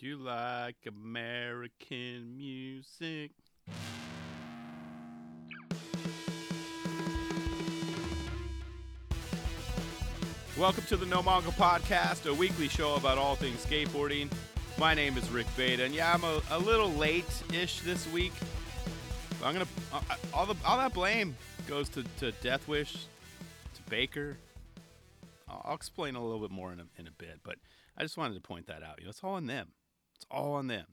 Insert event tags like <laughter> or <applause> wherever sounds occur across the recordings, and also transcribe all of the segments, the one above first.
Do you like American music? Welcome to the No Mongo Podcast, a weekly show about all things skateboarding. My name is Rick Bata, and yeah, I'm a, a little late-ish this week. I'm gonna uh, all the all that blame goes to, to Deathwish, to Baker. I'll, I'll explain a little bit more in a, in a bit, but I just wanted to point that out. You know, it's all on them. It's all on them.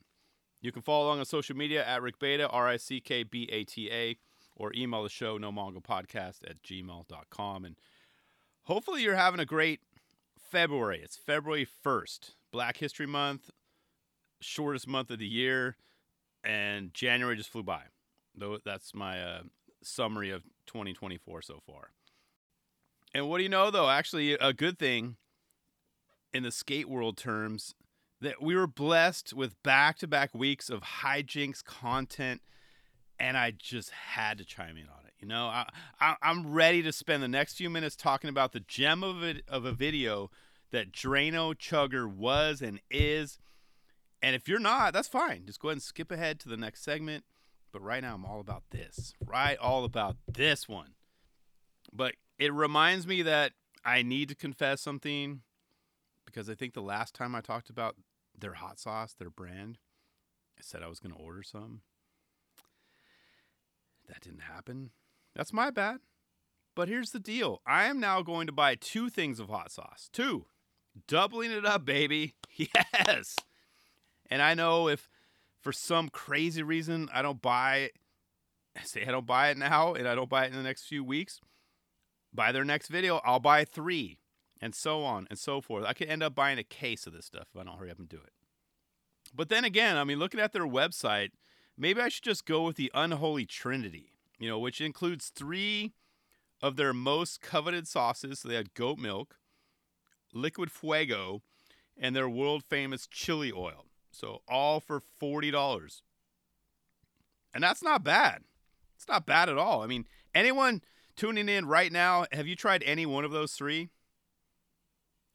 You can follow along on social media at Rick Bata, R I C K B A T A, or email the show, no mongo podcast at gmail.com. And hopefully you're having a great February. It's February 1st, Black History Month, shortest month of the year, and January just flew by. Though that's my uh, summary of 2024 so far. And what do you know, though? Actually, a good thing in the skate world terms that we were blessed with back to back weeks of hijinks content, and I just had to chime in on it. You know, I, I, am ready to spend the next few minutes talking about the gem of a, of a video that Dranochugger was and is. And if you're not, that's fine. Just go ahead and skip ahead to the next segment. But right now, I'm all about this. Right? All about this one. But it reminds me that I need to confess something because I think the last time I talked about their hot sauce, their brand, I said I was going to order some. That didn't happen. That's my bad. But here's the deal I am now going to buy two things of hot sauce. Two. Doubling it up, baby. <laughs> Yes. And I know if for some crazy reason I don't buy say I don't buy it now and I don't buy it in the next few weeks, by their next video, I'll buy three and so on and so forth. I could end up buying a case of this stuff if I don't hurry up and do it. But then again, I mean, looking at their website, maybe I should just go with the unholy trinity, you know, which includes three of their most coveted sauces. So they had goat milk, liquid fuego, and their world famous chili oil. So all for $40. And that's not bad. It's not bad at all. I mean, anyone tuning in right now, have you tried any one of those three?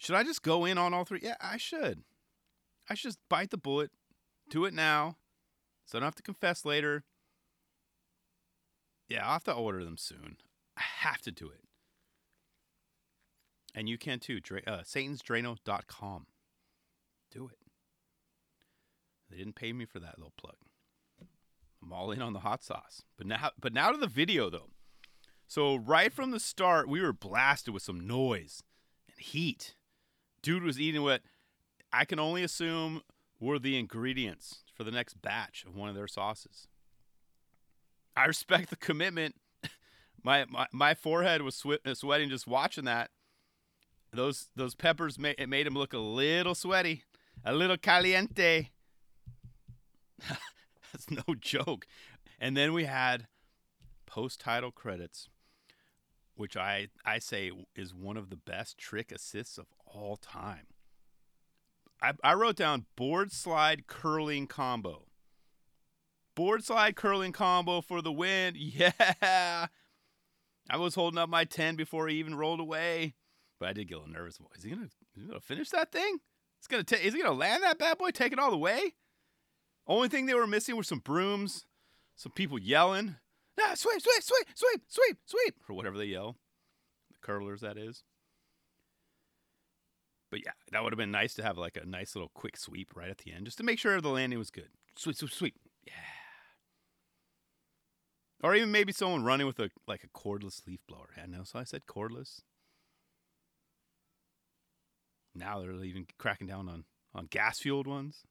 Should I just go in on all three? Yeah, I should. I should just bite the bullet, do it now, so I don't have to confess later. Yeah, I'll have to order them soon. I have to do it. And you can too. Dra- uh, SatansDrano.com. Do it. They didn't pay me for that little plug. I'm all in on the hot sauce. But now, but now to the video though. So right from the start, we were blasted with some noise and heat. Dude was eating what I can only assume were the ingredients for the next batch of one of their sauces. I respect the commitment. <laughs> my, my my forehead was uh, sweating just watching that. Those those peppers made it made him look a little sweaty, a little caliente. <laughs> That's no joke. And then we had post title credits, which I, I say is one of the best trick assists of all time. I, I wrote down board slide curling combo. Board slide curling combo for the win. <laughs> Yeah. I was holding up my 10 before he even rolled away. But I did get a little nervous. Is he he gonna finish that thing? It's gonna ta- is he gonna land that bad boy, take it all the way? Only thing they were missing were some brooms, some people yelling, ah, sweep, sweep, sweep, sweep, sweep, sweep, or whatever they yell. The curlers, that is. But yeah, that would have been nice to have like a nice little quick sweep right at the end, just to make sure the landing was good. Sweep, sweep, sweep. Yeah. Or even maybe someone running with a like a cordless leaf blower. Yeah, no, so I said cordless. Now they're even cracking down on on gas fueled ones.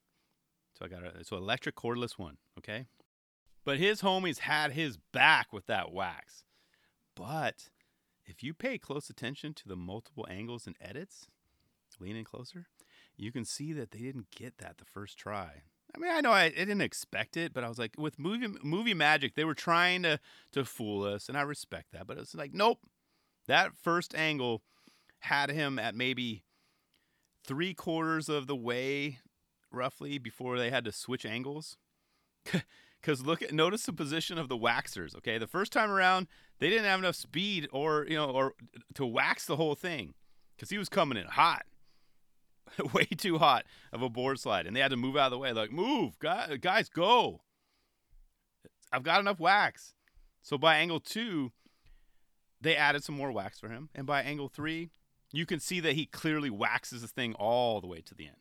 So I got a so electric cordless one, okay? But his homies had his back with that wax. But if you pay close attention to the multiple angles and edits, lean in closer, you can see that they didn't get that the first try. I mean, I know I, I, didn't expect it, but I was like, with movie movie magic, they were trying to to fool us, and I respect that. But it's like, nope, that first angle had him at maybe three quarters of the way roughly before they had to switch angles. <laughs> Because look at notice the position of the waxers. Okay, the first time around they didn't have enough speed or you know or to wax the whole thing because he was coming in hot. <laughs> way too hot of a board slide, and they had to move out of the way. Like, move, guys, go. I've got enough wax. So by angle two, they added some more wax for him, and by angle three, you can see that he clearly waxes the thing all the way to the end.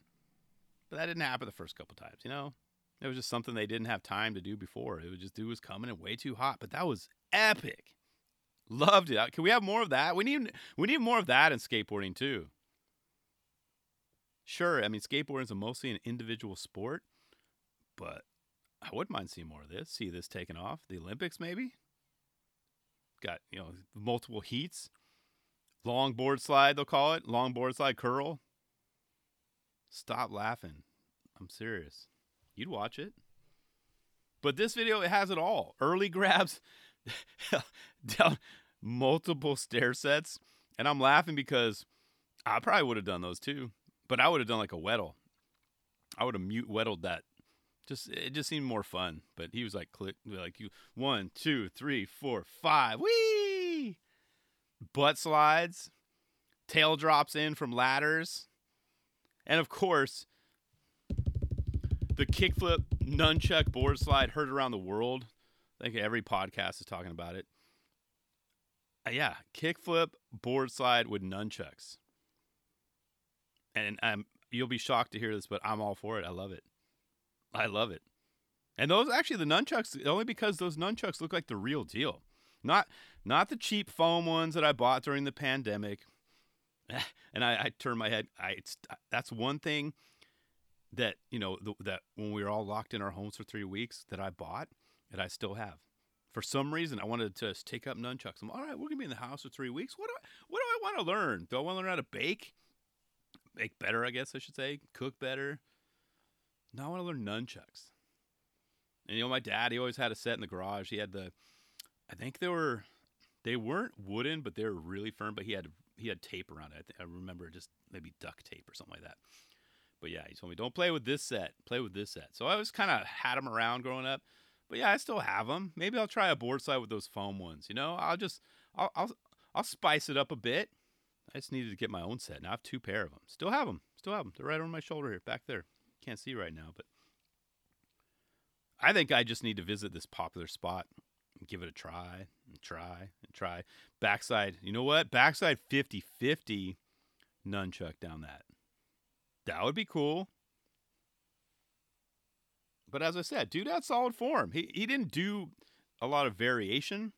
But that didn't happen the first couple times, you know. It was just something they didn't have time to do before. It was just dude was coming in way too hot, but that was epic. Loved it. Can we have more of that? We need we need more of that in skateboarding too. Sure, I mean skateboarding is mostly an individual sport, but I wouldn't mind seeing more of this. See this taken off. The Olympics maybe. Got you know multiple heats. Long board slide they'll call it. Long board slide curl. Stop laughing. I'm serious. You'd watch it. But this video it has it all. Early grabs <laughs> down multiple stair sets. And I'm laughing because I probably would have done those too. But I would have done like a Weddle. I would have mute Weddled that. Just it just seemed more fun. But he was like click like you one, two, three, four, five. Whee! Butt slides. Tail drops in from ladders. And of course, the kickflip nunchuck board slide heard around the world. I think every podcast is talking about it. Uh, yeah, kickflip board slide with nunchucks. And um, you'll be shocked to hear this, but I'm all for it. I love it. I love it. And those actually the nunchucks only because those nunchucks look like the real deal. Not not the cheap foam ones that I bought during the pandemic. <laughs> And I, I turn my head. I that's one thing that you know the, that when we were all locked in our homes for three weeks that I bought that I still have. For some reason, I wanted to take up nunchucks. I'm all right. We're gonna be in the house for three weeks. What do I, what do I want to learn? Do I want to learn how to bake? Bake better, I guess I should say. Cook better. No, I want to learn nunchucks. And you know, my dad, he always had a set in the garage. He had the, I think they were, they weren't wooden, but they were really firm. But he had he had tape around it. I, I remember just maybe duct tape or something like that. But yeah, he told me don't play with this set. Play with this set. So I was kind of had them around growing up. But yeah, I still have them. Maybe I'll try a board slide with those foam ones. You know, I'll just I'll I'll, I'll spice it up a bit. I just needed to get my own set. Now I have two pair of them. Still have them. Still have them. They're right on my shoulder here, back there. Can't see right now, but I think I just need to visit this popular spot and give it a try and try and try. Backside, you know what? Backside 50 50 nunchuck down that. That would be cool. But as I said, dude had solid form. He he didn't do a lot of variation,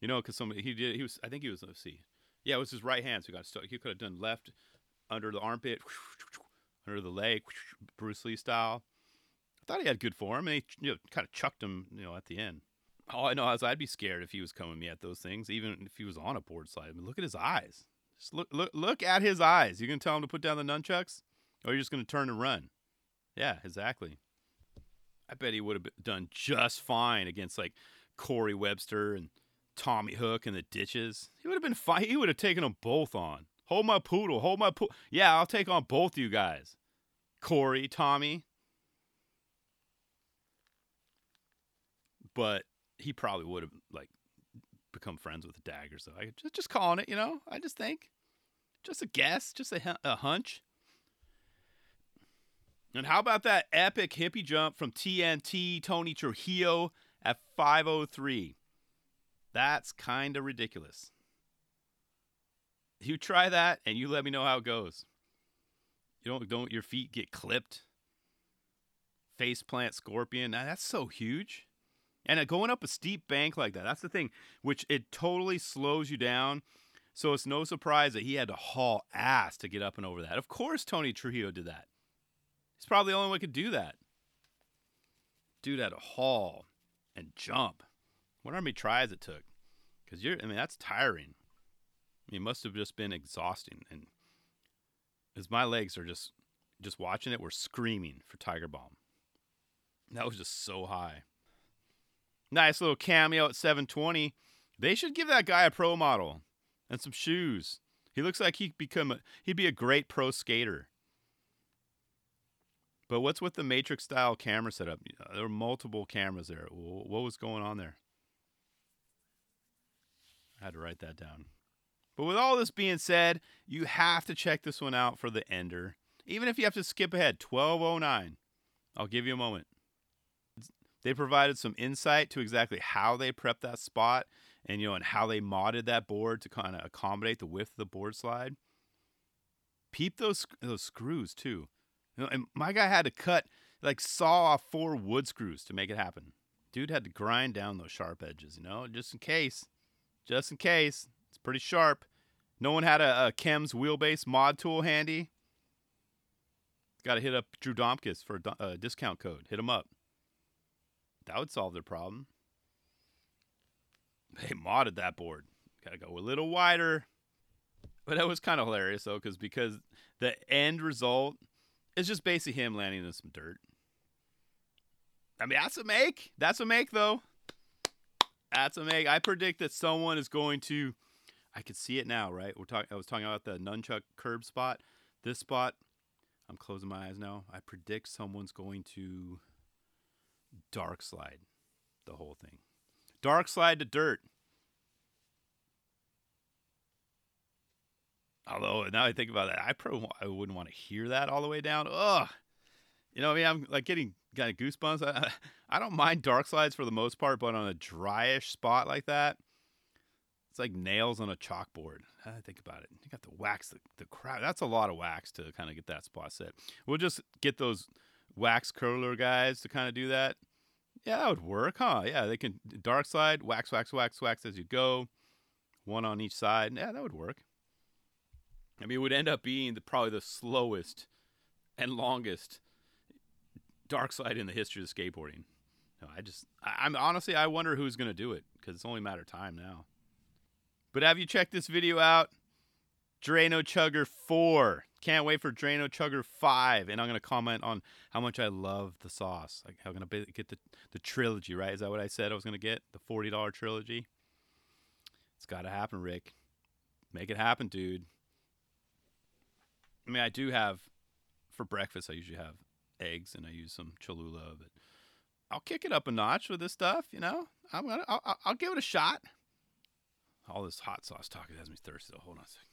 you know, because somebody he did he was I think he was let's see, yeah, it was his right hand, so he got stuck. He could have done left under the armpit, <sniffs> under the leg, <sniffs> Bruce Lee style. I thought he had good form, and he you know kind of chucked him, you know, at the end. All I know is I'd be scared if he was coming me at those things, even if he was on a board slide. I mean, look at his eyes. Just look look look at his eyes. You gonna tell him to put down the nunchucks, or you're just gonna turn and run? Yeah, exactly. I bet he would have done just fine against like Corey Webster and Tommy Hook in the ditches. He would have been fine. He would have taken them both on. Hold my poodle. Hold my poodle. Yeah, I'll take on both of you guys. Corey, Tommy. But he probably would have like become friends with the daggers. So I just just calling it, you know. I just think, just a guess, just a, a hunch. And how about that epic hippie jump from TNT Tony Trujillo at 503? That's kind of ridiculous. You try that and you let me know how it goes. You don't don't your feet get clipped. Face plant scorpion. Now, that's so huge. And going up a steep bank like that, that's the thing, which it totally slows you down. So it's no surprise that he had to haul ass to get up and over that. Of course, Tony Trujillo did that. He's probably the only one who could do that. Dude had to haul and jump. What how many tries it took. Because you're, I mean, that's tiring. I mean, it must have just been exhausting. And as my legs are just, just watching it, we're screaming for Tiger Bomb. That was just so high. Nice little cameo at 720. They should give that guy a pro model and some shoes. He looks like he'd become a, he'd be a great pro skater. But what's with the Matrix style camera setup? Uh, there were multiple cameras there. What was going on there? I had to write that down. But with all this being said, you have to check this one out for the Ender. Even if you have to skip ahead, 1209. I'll give you a moment. They provided some insight to exactly how they prepped that spot and you know and how they modded that board to kind of accommodate the width of the board slide. Peep those those screws too. And my guy had to cut like saw off four wood screws to make it happen. Dude had to grind down those sharp edges, you know, just in case. Just in case. It's pretty sharp. No one had a, a Chems wheelbase mod tool handy. Got to hit up Drew Domkis for a uh, discount code. Hit him up. That would solve their problem. <laughs> They modded that board. Got to go a little wider. But that was kind of hilarious though, because because the end result is just basically him landing in some dirt. I mean, that's a make. That's a make though. That's a make. I predict that someone is going to. I could see it now, right? We're talking. I was talking about the nunchuck curb spot. This spot. I'm closing my eyes now. I predict someone's going to dark slide the whole thing. Dark slide to dirt. Although now I think about that, I probably I wouldn't want to hear that all the way down. Ugh. You know, I mean, I'm like getting kind of goosebumps. I, I don't mind dark slides for the most part, but on a dryish spot like that, it's like nails on a chalkboard. I think about it. You got to wax the, the crowd. That's a lot of wax to kind of get that spot set. We'll just get those wax curler guys to kind of do that. Yeah, that would work, huh? Yeah, they can dark slide, wax, wax, wax, wax as you go, one on each side. Yeah, that would work. I mean, it would end up being the, probably the slowest and longest dark slide in the history of skateboarding. No, I just, I, am honestly, I wonder who's going to do it because it's only a matter of time now. But have you checked this video out? Dranochugger 4. Can't wait for Dranochugger 5. And I'm going to comment on how much I love the sauce. Like, I'm going to get the, the trilogy, right? Is that what I said I was going to get? The $40 trilogy? It's got to happen, Rick. Make it happen, dude. I mean, I do have for breakfast. I usually have eggs and I use some Cholula, but I'll kick it up a notch with this stuff. You know, I'm gonna. I'll, I'll give it a shot. All this hot sauce talk it has me thirsty. So Hold on a second.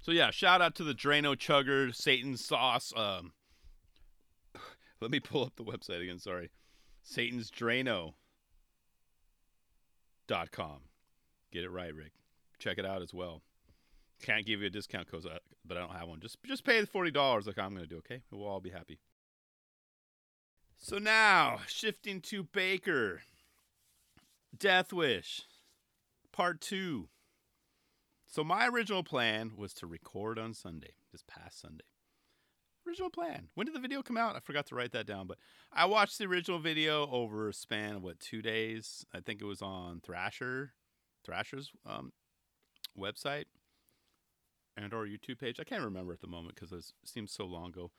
So yeah, shout out to the Dranochugger Satan Sauce. Um, <sighs> let me pull up the website again. Sorry. Satan's Drano. Dot com. Get it right, Rick. Check it out as well. Can't give you a discount code, uh, but I don't have one. Just just pay the forty dollars like I'm going to do. Okay, we'll all be happy. So now shifting to Baker. Death Wish, Part Two. So my original plan was to record on Sunday, this past Sunday original plan. When did the video come out? I forgot to write that down, but I watched the original video over a span of what two days. I think it was on Thrasher, Thrasher's um, website and our YouTube page. I can't remember at the moment because it seems so long ago.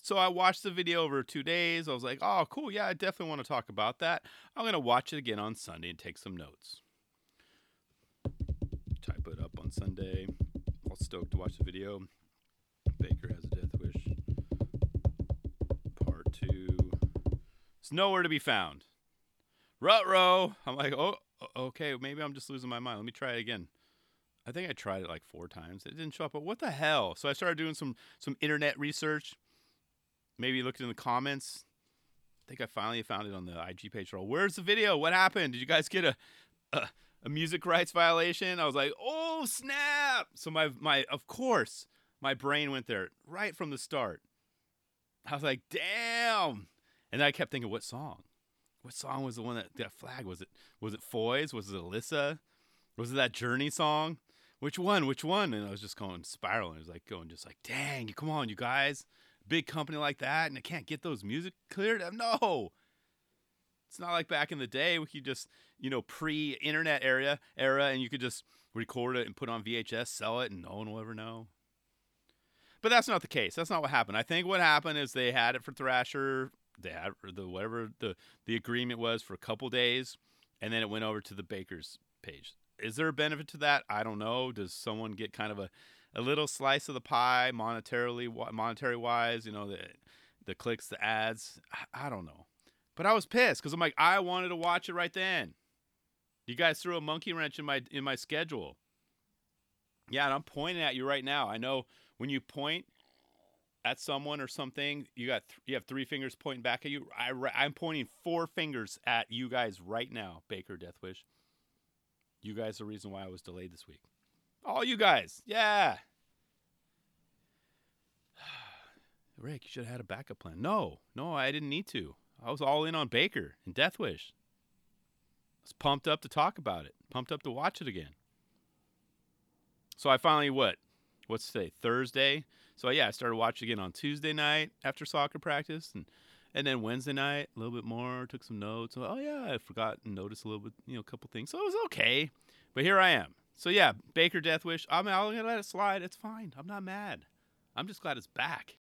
So I watched the video over two days. I was like, oh, cool. Yeah, I definitely want to talk about that. I'm going to watch it again on Sunday and take some notes. Type it up on Sunday. All stoked to watch the video. Baker has nowhere to be found. Rutro. I'm like, oh, okay, maybe I'm just losing my mind. Let me try it again. I think I tried it like four times. It didn't show up. But what the hell? So I started doing some some internet research. Maybe looked in the comments. I think I finally found it on the IG page. Where's the video? What happened? Did you guys get a, a a music rights violation? I was like, oh snap! So my my of course my brain went there right from the start. I was like, damn. And I kept thinking, what song? What song was the one that that flag? Was it was it Foy's? Was it Elissa? Was it that Journey song? Which one? Which one? And I was just going spiraling. I was like going just like, dang, come on, you guys. Big company like that, and I can't get those music cleared. No. It's not like back in the day we could just, you know, pre-internet era era, and you could just record it and put on VHS, sell it, and no one will ever know. But that's not the case. That's not what happened. I think what happened is they had it for Thrasher the whatever the the agreement was for a couple days, and then it went over to the baker's page. Is there a benefit to that? I don't know. Does someone get kind of a a little slice of the pie monetarily monetary wise? You know the the clicks, the ads. I, I don't know. But I was pissed because I'm like, I wanted to watch it right then. You guys threw a monkey wrench in my in my schedule. Yeah, and I'm pointing at you right now. I know when you point at someone or something, you got th- you have three fingers pointing back at you. I I'm pointing four fingers at you guys right now, Baker Deathwish. You guys are the reason why I was delayed this week. All you guys, yeah. <sighs> Rick, you should have had a backup plan. No, no, I didn't need to. I was all in on Baker and Deathwish. I was pumped up to talk about it, pumped up to watch it again. So I finally what? What's today? Thursday. So yeah, I started watching again on Tuesday night after soccer practice, and and then Wednesday night a little bit more. Took some notes. Oh yeah, I forgot and noticed a little bit, you know, a couple things. So it was okay. But here I am. So yeah, Baker Deathwish. I'm, I'm gonna let it slide. It's fine. I'm not mad. I'm just glad it's back.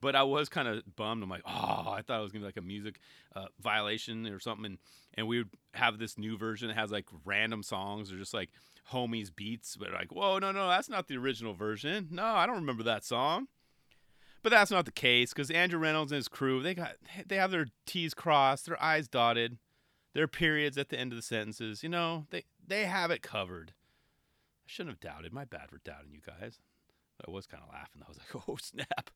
But I was kind of bummed. I'm like, oh, I thought it was gonna be like a music uh, violation or something, and, and we would have this new version that has like random songs or just like homies beats. But like, whoa, no, no, that's not the original version. No, I don't remember that song. But that's not the case because Andrew Reynolds and his crew they got they have their T's crossed, their I's dotted, their periods at the end of the sentences. You know, they they have it covered. I shouldn't have doubted. My bad for doubting you guys. I was kind of laughing. I was like, <laughs> oh snap.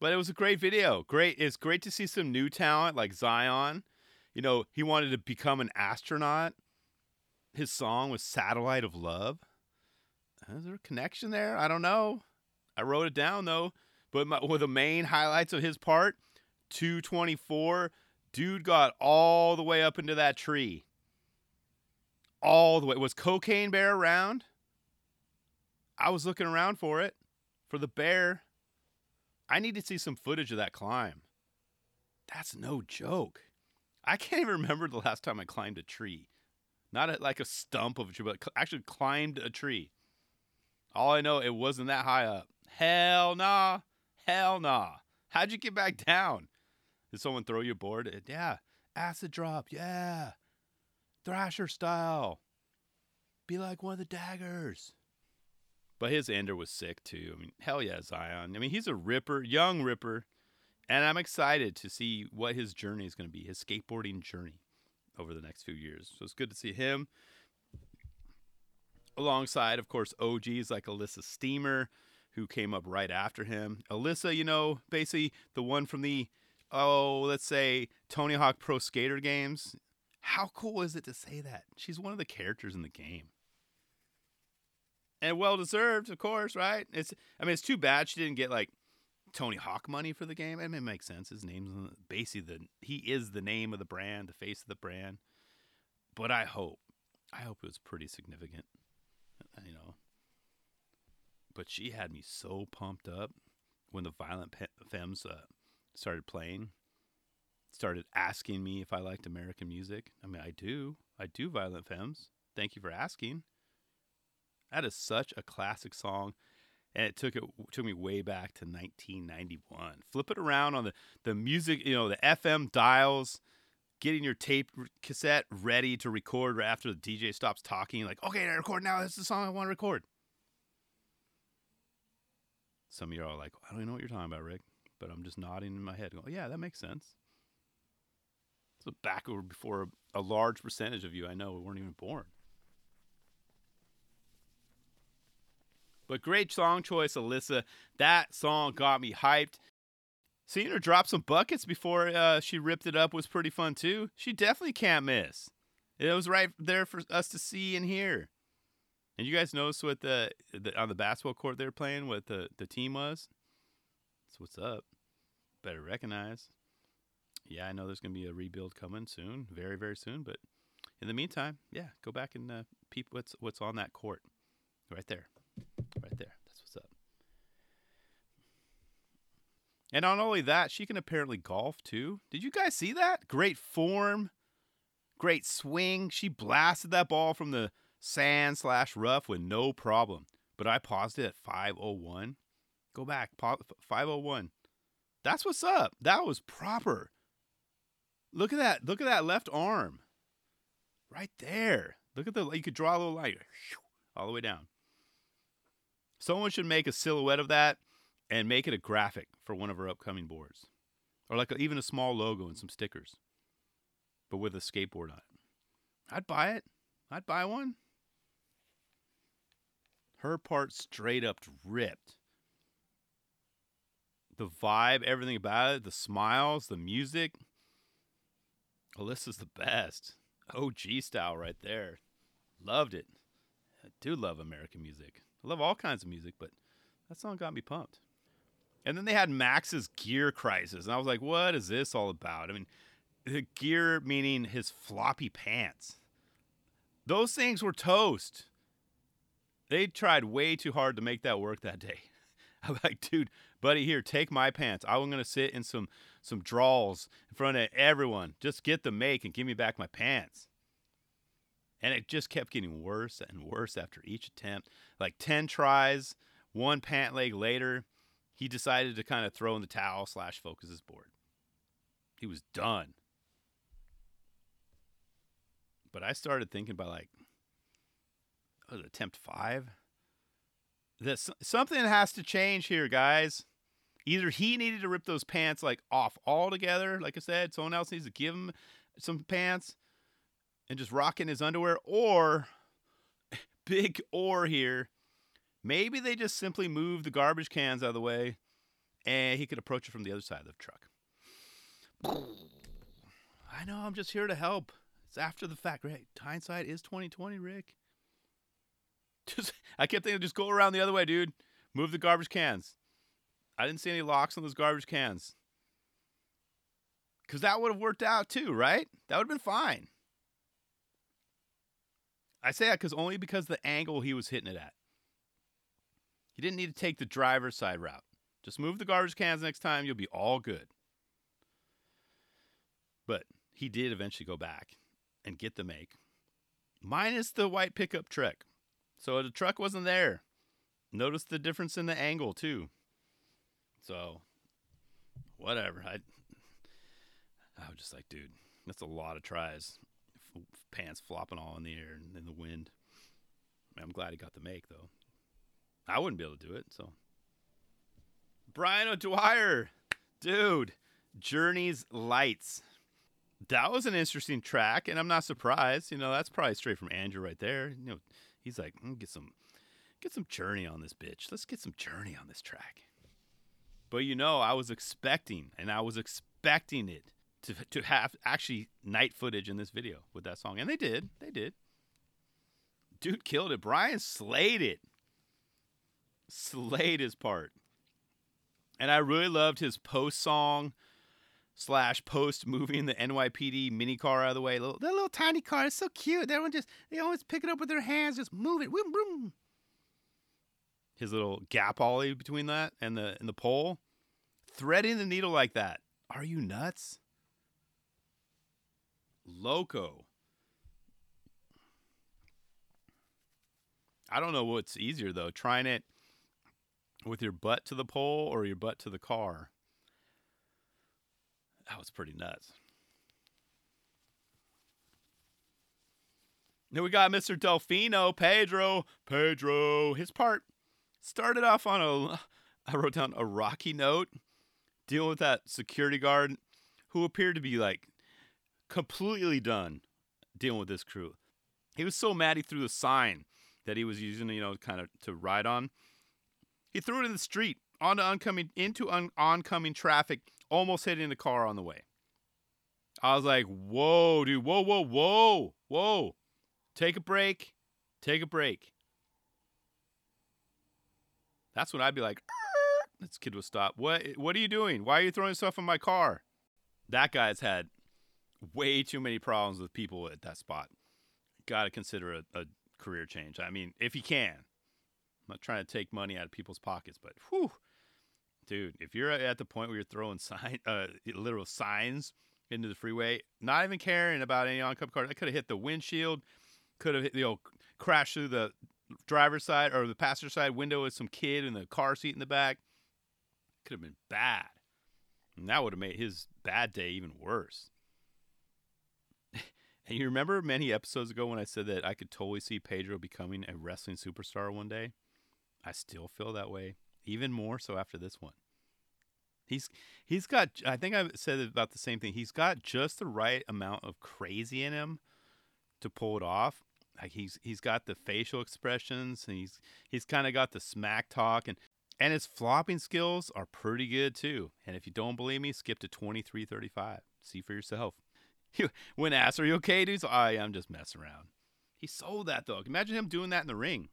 But it was a great video. Great. It's great to see some new talent like Zion. You know, he wanted to become an astronaut. His song was Satellite of Love. Is there a connection there? I don't know. I wrote it down though. But my, with the main highlights of his part, 224, dude got all the way up into that tree. All the way. Was Cocaine Bear around? I was looking around for it, for the bear. I need to see some footage of that climb. That's no joke. I can't even remember the last time I climbed a tree. Not a, like a stump of a tree, but actually climbed a tree. All I know, it wasn't that high up. Hell nah. Hell nah. How'd you get back <laughs> down? Did someone throw you a board? Yeah. Acid drop. Yeah. Thrasher style. Be like one of the daggers. But his ender was sick too. I mean, hell yeah, Zion. I mean, he's a ripper, young ripper. And I'm excited to see what his journey is going to be, his skateboarding journey over the next few years. So it's good to see him. Alongside, of course, OGs like Elissa Steamer, who came up right after him. Elissa, you know, basically the one from the, oh, let's say Tony Hawk Pro Skater games. How cool is it to say that? She's one of the characters in the game. And well deserved, of course, right? It's I mean, it's too bad she didn't get like Tony Hawk money for the game. I mean, it makes sense. His name's basically the he is the name of the brand, the face of the brand. But I hope, I hope it was pretty significant, uh, you know. But she had me so pumped up when the Violent Femmes uh, started playing. Started asking me if I liked American music. I mean, I do. I do Violent Femmes. Thank you for asking. That is such a classic song and it took it took me way back to 1991. Flip it around on the the music, you know, the FM dials, getting your tape cassette ready to record right after the DJ stops talking. Like, okay, I record now. This is the song I want to record. Some of you are all like, I don't even know what you're talking about, Rick, but I'm just nodding in my head, going, yeah, that makes sense. So back over before a large percentage of you I know weren't even born. But great song choice, Elissa. That song got me hyped. Seeing her drop some buckets before uh, she ripped it up was pretty fun too. She definitely can't miss. It was right there for us to see and hear. And you guys notice what the, the on the basketball court they were playing, what the, the team was? That's what's up. Better recognize. Yeah, I know there's going to be a rebuild coming soon, very very soon. But in the meantime, yeah, go back and uh, peep what's what's on that court, right there. Right there. That's what's up. And not only that, she can apparently golf too. Did you guys see that? Great form, great swing. She blasted that ball from the sand slash rough with no problem. But I paused it at 501. Go back, 501. That's what's up. That was proper. Look at that. Look at that left arm. Right there. Look at the, you could draw a little light all the way down. Someone should make a silhouette of that and make it a graphic for one of our upcoming boards, or like a, even a small logo and some stickers. but with a skateboard on it. I'd buy it. I'd buy one. Her part straight up ripped. The vibe, everything about it, the smiles, the music. Elissa's the best. OG style right there. Loved it. I do love American music. I love all kinds of music, but that song got me pumped. And then they had Max's gear crisis. And I was like, what is this all about? I mean, the gear meaning his floppy pants. Those things were toast. They tried way too hard to make that work that day. <laughs> I'm like, dude, buddy, here, take my pants. I'm gonna sit in some some draws in front of everyone. Just get the make and give me back my pants. And it just kept getting worse and worse after each attempt. Like 10 tries, one pant leg later, he decided to kind of throw in the towel slash focus his board. He was done. But I started thinking about like, was attempt five? That something has to change here, guys. Either he needed to rip those pants like off altogether, like I said, someone else needs to give him some pants and just rocking his underwear, or <laughs> big or here, maybe they just simply move the garbage cans out of the way and he could approach it from the other side of the truck. I know, I'm just here to help. It's after the fact, right? Hindsight is 2020, Rick. <laughs> Just I kept thinking, just go around the other way, dude. Move the garbage cans. I didn't see any locks on those garbage cans. Cause that would have worked out too, right? That would have been fine. I say that because only because the angle he was hitting it at. He didn't need to take the driver's side route. Just move the garbage cans next time, you'll be all good. But he did eventually go back and get the make, minus the white pickup truck. So the truck wasn't there. Notice the difference in the angle too. So, whatever. I I was just like, dude, that's a lot of tries. Pants flopping all in the air and in the wind. I'm glad he got the make though. I wouldn't be able to do it. So, Brian O'Dwyer, dude, Journey's Lights. That was an interesting track, and I'm not surprised. You know, that's probably straight from Andrew right there. You know, he's like, mm, get some, get some Journey on this bitch. Let's get some Journey on this track. But you know, I was expecting, and I was expecting it to to have actually night footage in this video with that song, and they did. They did. Dude killed it. Brian slayed it. Slayed his part. And I really loved his post song slash post moving the NYPD mini car out of the way. Little, that little tiny car is so cute. Everyone just they always pick it up with their hands, just move it. Vroom, vroom. His little gap ollie between that and the and the pole, threading the needle like that. Are you nuts? Loco. I don't know what's easier though, trying it with your butt to the pole or your butt to the car. That was pretty nuts. Then we got Mr. Delfino, Pedro. Pedro. His part started off on a, I wrote down a rocky note, dealing with that security guard who appeared to be like completely done dealing with this crew. He was so mad he threw the sign that he was using, you know, kind of to ride on. He threw it in the street onto oncoming into on, oncoming traffic, almost hitting the car on the way. I was like, "Whoa, dude! Whoa, whoa, whoa, whoa! Take a break. Take a break." That's when I'd be like, "This kid will stop. What? What are you doing? Why are you throwing stuff in my car?" That guy's had way too many problems with people at that spot. Got to consider a, a career change. I mean, if he can. I'm not trying to take money out of people's pockets, but whew, dude, if you're at the point where you're throwing <laughs> sign, uh, literal signs into the freeway, not even caring about any oncoming cars, that could have hit the windshield, could have you know, crashed through the driver's side or the passenger side window with some kid in the car seat in the back. Could have been bad. And that would have made his bad day even worse. And you remember many episodes ago when I said that I could totally see Pedro becoming a wrestling superstar one day? I still feel that way, even more so after this one. He's he's got. I think I've said about the same thing. He's got just the right amount of crazy in him to pull it off. Like he's he's got the facial expressions and he's he's kind of got the smack talk and and his flopping skills are pretty good too. And if you don't believe me, skip to 2335. See for yourself. <laughs> when asked, "Are you okay, dude?" So, I I'm just messing around. He sold that though. Imagine him doing that in the ring.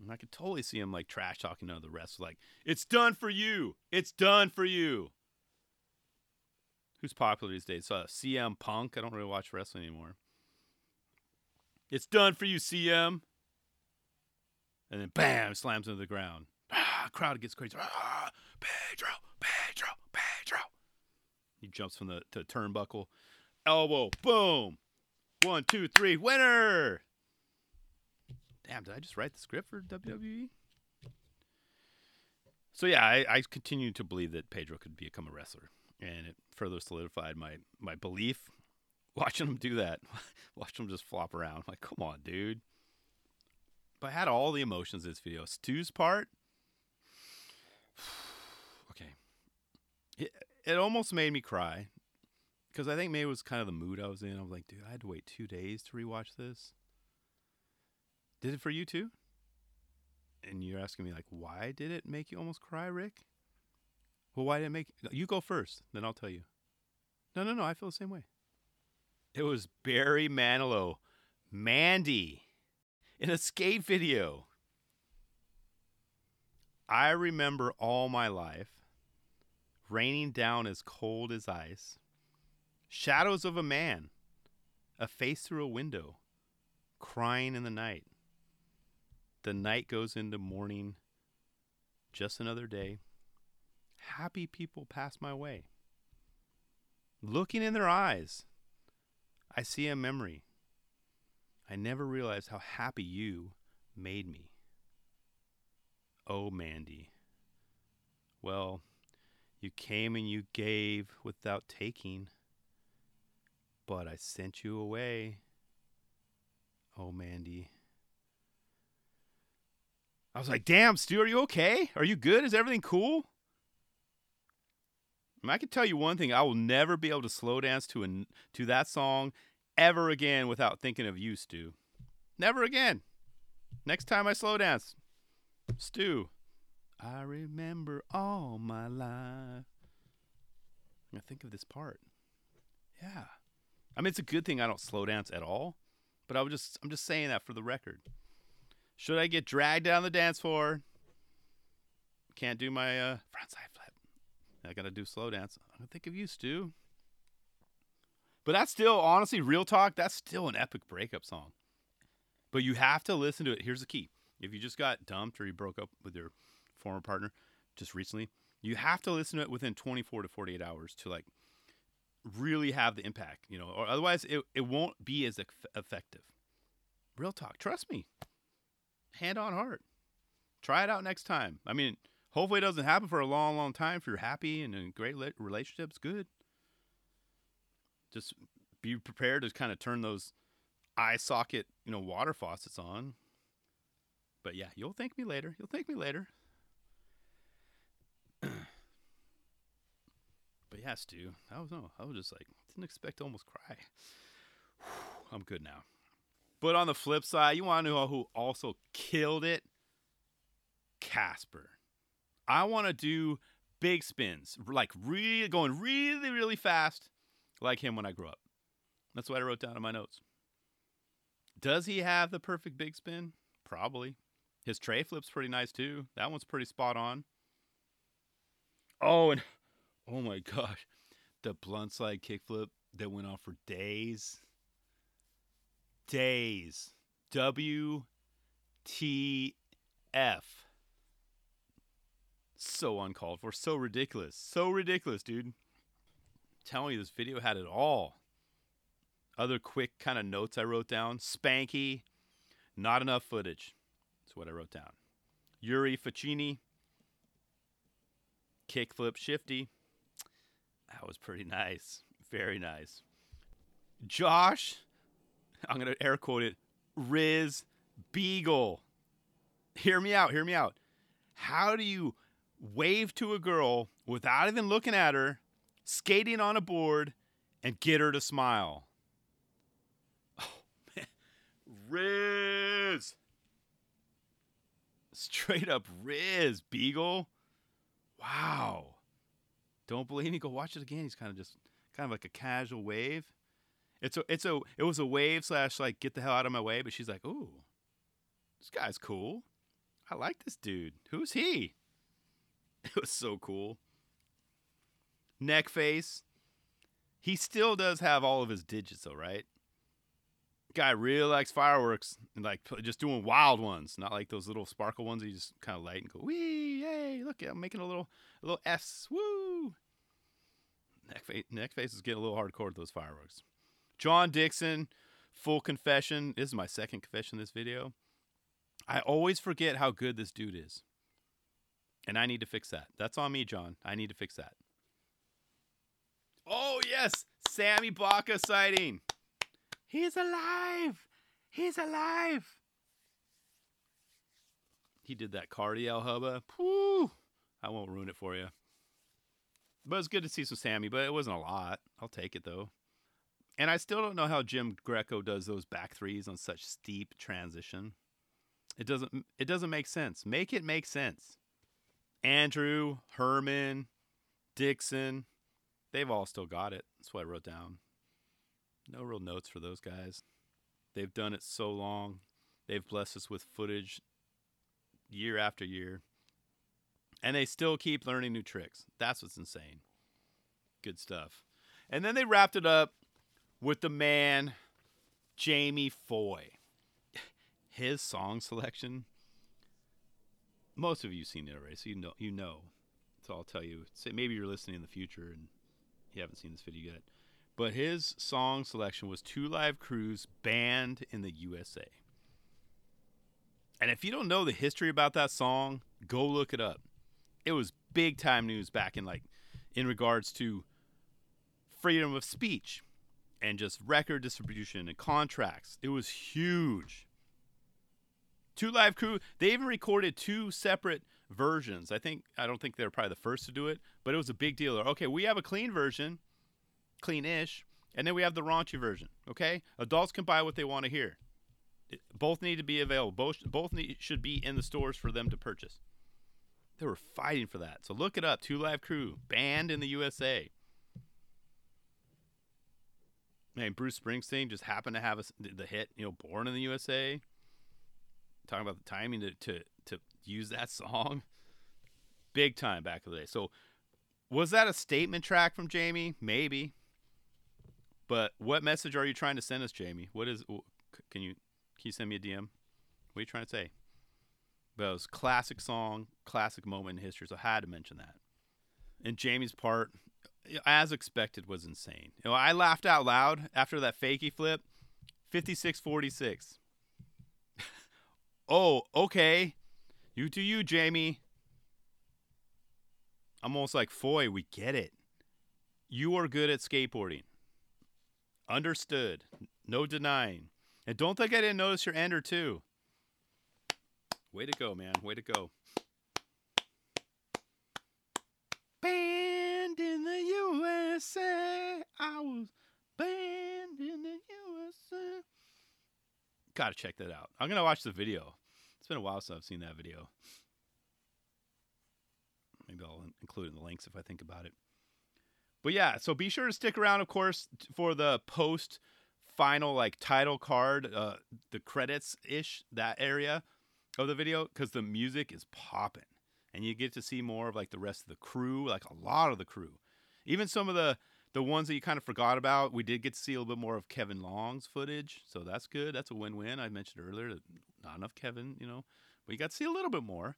And I could totally see him like trash talking to the rest, like, "It's done for you. It's done for you." Who's popular these days? Uh, CM Punk. I don't really watch wrestling anymore. It's done for you, CM. And then bam, slams into the ground. Ah, crowd gets crazy. Ah, Pedro, Pedro. He jumps from the to turnbuckle. Elbow, boom. One, two, three, winner. Damn, did I just write the script for WWE? So yeah, I, I continue to believe that Pedro could become a wrestler, and it further solidified my my belief <laughs> watching him do that, <laughs> watching him just flop around. I'm like, come on, dude. But I had all the emotions in this video. Stu's part, <sighs> okay, it almost made me cry because I think maybe it was kind of the mood I was in. I was like, dude, I had to wait two days to rewatch this. Did it for you too? And you're asking me like, why did it make you almost cry, Rick? Well, why did it make you go first? Then I'll tell you. No, no, no. I feel the same way. It was Barry Manilow, Mandy, in a skate video. I remember all my life raining down as cold as ice, shadows of a man, a face through a window, crying in the night. The night goes into morning, just another day. Happy people pass my way. Looking in their eyes, I see a memory. I never realized how happy you made me. Oh, Mandy. Well, you came and you gave without taking, but I sent you away. Oh, Mandy. I was like, damn, Stu, are you okay? Are you good? Is everything cool? I can tell you one thing: I will never be able to slow dance to a, to that song ever again without thinking of you, Stu. Never again. Next time I slow dance, Stu. I remember all my life. I think of this part. Yeah. I mean, it's a good thing I don't slow dance at all, but I was just I'm just saying that for the record. Should I get dragged down the dance floor? Can't do my uh, front side flip. I gotta do slow dance. I'm gonna think of you, Stu. But that's still, honestly, real talk, that's still an epic breakup song. But you have to listen to it. Here's the key. If you just got dumped or you broke up with your former partner just recently, you have to listen to it within 24 to 48 hours to like really have the impact, you know, or otherwise it, it won't be as effective. Real talk. Trust me. Hand on heart. Try it out next time. I mean, hopefully it doesn't happen for a long, long time. If you're happy and in great relationship, it's good. Just be prepared to kind of turn those eye socket, you know, water faucets on. But yeah, you'll thank me later. You'll thank me later. Yeah, Stu, I was no, I was just like didn't expect to almost cry. I'm good now. But on the flip side, you want to know who also killed it? Casper. I want to do big spins, like really going really, really fast, like him when I grew up. That's what I wrote down in my notes. Does he have the perfect big spin? Probably. His tray flip's pretty nice too. That one's pretty spot on. Oh, and oh my gosh, the blunt slide kickflip that went on for days. Days. W T F. So uncalled for, so ridiculous, so ridiculous, dude. telling you, this video had it all. Other quick kind of notes I wrote down Spanky, not enough footage. That's what I wrote down. Yuri Facchini, kickflip shifty. That was pretty nice. Very nice. Josh, I'm going to air quote it, Riz Beagle. Hear me out. Hear me out. How do you wave to a girl without even looking at her, skating on a board, and get her to smile. Oh, man. Riz! Straight up Riz, Beagle. Wow. Don't believe me? Go watch it again. He's kind of just kind of like a casual wave. It's a it's a it was a wave slash like get the hell out of my way, but she's like, ooh, this guy's cool. I like this dude. Who's he? <laughs> It was so cool. Neckface. He still does have all of his digits though, right? Guy really likes fireworks and like just doing wild ones, not like those little sparkle ones you just kind of light and go wee, yay! Look, I'm making a little a little S, woo. Neckface, neck face is getting a little hardcore with those fireworks. Jon Dickson, full confession. This is my second confession in this video. I always forget how good this dude is. And I need to fix that. That's on me, John. I need to fix that. Oh, yes. Sammy Baca sighting. He's alive. He's alive. He did that cardio hubba. I won't ruin it for you. But it's good to see some Sammy, but it wasn't a lot. I'll take it though. And I still don't know how Jim Greco does those back threes on such steep transition. It doesn't it doesn't make sense. Make it make sense. Andrew, Herman, Dickson, they've all still got it. That's what I wrote down. No real notes for those guys. They've done it so long. They've blessed us with footage year after year. And they still keep learning new tricks. That's what's insane. Good stuff. And then they wrapped it up with the man, Jamie Foy. <laughs> His song selection. Most of you seen it already, so you know you know. So I'll tell you. Say maybe you're listening in the future and you haven't seen this video yet. But his song selection was Two Live Crews banned in the USA. And if you don't know the history about that song, go look it up. It was big time news back in like in regards to freedom of speech and just record distribution and contracts. It was huge. Two Live Crew, they even recorded two separate versions. I think I don't think they were probably the first to do it, but it was a big deal. Okay, we have a clean version, clean-ish, and then we have the raunchy version. Okay, adults can buy what they want to hear. Both need to be available. Both both need, should be in the stores for them to purchase. They were fighting for that. So look it up. Two Live Crew banned in the USA. Man, Bruce Springsteen just happened to have a, the hit, you know, "Born in the USA." Talking about the timing to, to to use that song, big time back in the day. So, was that a statement track from Jamie? Maybe. But what message are you trying to send us, Jamie? What is? Can you can you send me a DM? What are you trying to say? But it was classic song, classic moment in history. So I had to mention that. And Jamie's part, as expected, was insane. You know, I laughed out loud after that fakey flip. 56-46. <laughs> oh, okay. You do you, Jamie. I'm almost like, Foy, we get it. You are good at skateboarding. Understood. No denying. And don't think I didn't notice your ender, too. Way to go, man. Way to go. Banned in the USA. I was banned in the USA. Gotta check that out. I'm gonna watch the video. It's been a while since I've seen that video. Maybe I'll include in the links if I think about it. But yeah, so be sure to stick around, of course, for the post final like title card, uh, the credits ish that area of the video because the music is popping and you get to see more of like the rest of the crew, like a lot of the crew. Even some of the the ones that you kind of forgot about, we did get to see a little bit more of Kevin Long's footage, so that's good. That's a win-win. I mentioned earlier that not enough Kevin, you know, but you got to see a little bit more.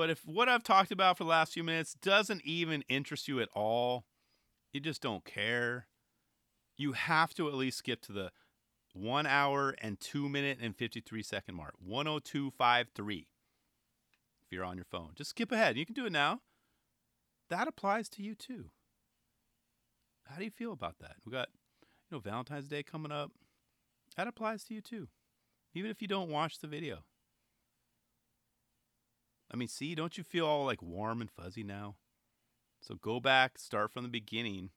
But if what I've talked about for the last few minutes doesn't even interest you at all, you just don't care. You have to at least skip to the one hour and two minute and 53 second mark 10253 if you're on your phone. Just skip ahead. You can do it now. That applies to you too. How do you feel about that? We got you know valentine's day coming up. That applies to you too even if you don't watch the video I mean, see, don't you feel all like warm and fuzzy now? So go back, start from the beginning,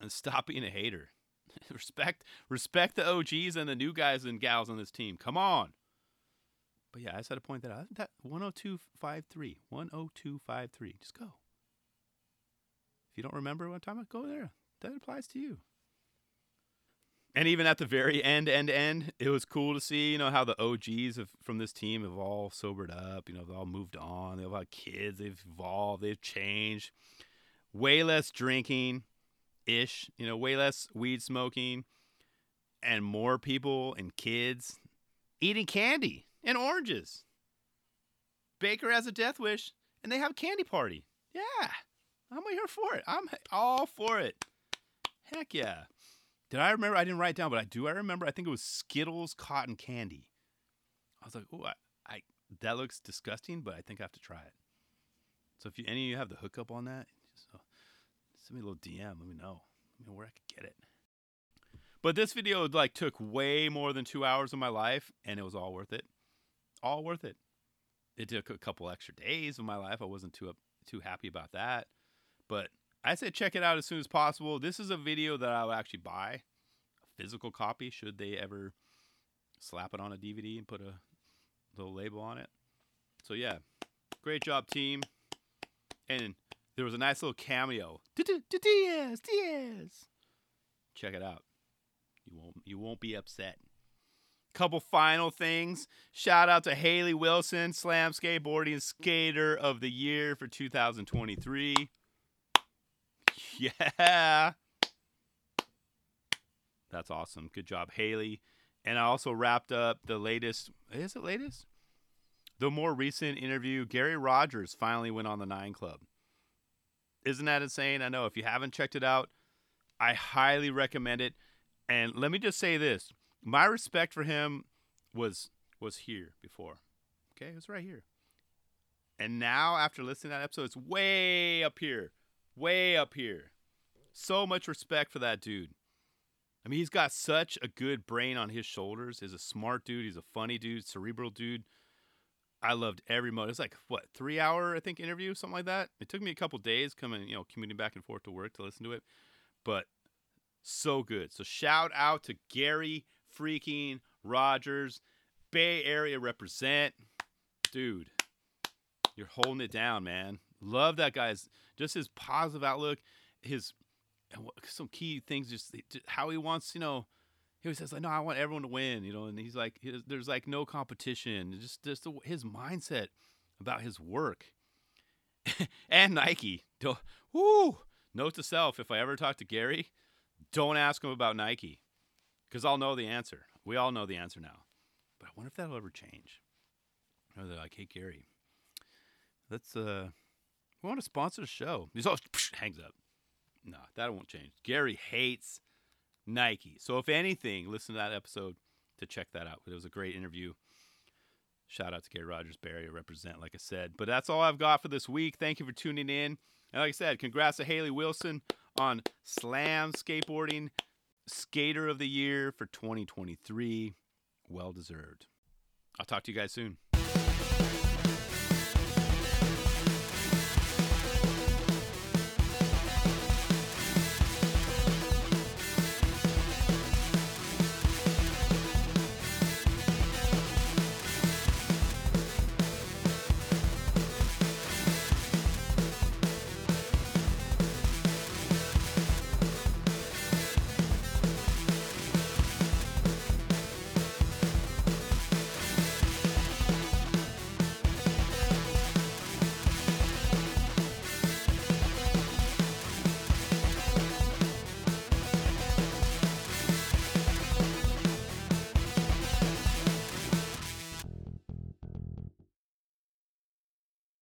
and <laughs> stop being a hater. <laughs> respect respect the OGs and the new guys and gals on this team. Come on. But yeah, I just had to point that out. That 10253. 10253. Just go. If you don't remember what I'm talking about, go there. That applies to you. And even at the very end, end, end, it was cool to see, you know, how the OGs of, from this team have all sobered up. You know, they've all moved on. They've had kids. They've evolved. They've changed. Way less drinking ish, you know, way less weed smoking and more people and kids eating candy and oranges. Baker has a death wish and they have a candy party. Yeah, I'm here for it. I'm all for it. Heck yeah. Did I remember? I didn't write down, but I do. I remember. I think it was Skittles cotton candy. I was like, oh, I, I that looks disgusting, but I think I have to try it. So if you, any of you have the hookup on that, just, uh, send me a little DM. Let me know. Let me know where I could get it. But this video like took way more than two hours of my life, and it was all worth it. All worth it. It took a couple extra days of my life. I wasn't too up, too happy about that, but I said check it out as soon as possible. This is a video that I will actually buy a physical copy should they ever slap it on a DVD and put a little label on it. So yeah, great job team. And there was a nice little cameo. Diaz, Diaz. Check it out. You won't you won't be upset. Couple final things. Shout out to Hayley Wilson, Slam Skateboarding Skater of the Year for 2023. <laughs> Yeah. That's awesome. Good job, Hayley. And I also wrapped up the latest. Is it latest? The more recent interview. Gary Rogers finally went on the Nine Club. Isn't that insane? I know. If you haven't checked it out, I highly recommend it. And let me just say this: my respect for him was was here before. Okay, it was right here. And now, after listening to that episode, it's way up here way up here. So much respect for that dude. I mean, he's got such a good brain on his shoulders. He's a smart dude. He's a funny dude, cerebral dude. I loved every moment. It's like what three hour I think interview, something like that. It took me a couple days coming, you know, commuting back and forth to work to listen to it, but so good. So shout out to Gary freaking Rogers, Bay Area represent, dude. You're holding it down, man. Love that guy's just his positive outlook, his some key things, just, how he wants, you know. He always says like, "No, I want everyone to win," you know, and he's like, "There's like no competition." Just, just the, his mindset about his work, <laughs> and Nike. Don't! Note to self: If I ever talk to Gary, don't ask him about Nike, because I'll know the answer. We all know the answer now, but I wonder if that'll ever change. Or they're like, "Hey, Gary, let's uh." We want to sponsor the show. He's all hangs up. No, that won't change. Gary hates Nike. So if anything, listen to that episode to check that out. It was a great interview. Shout out to Gary Rogers, Barry, represent, like I said. But that's all I've got for this week. Thank you for tuning in. And like I said, congrats to Hayley Wilson on Slam Skateboarding Skater of the Year for 2023. Well deserved. I'll talk to you guys soon.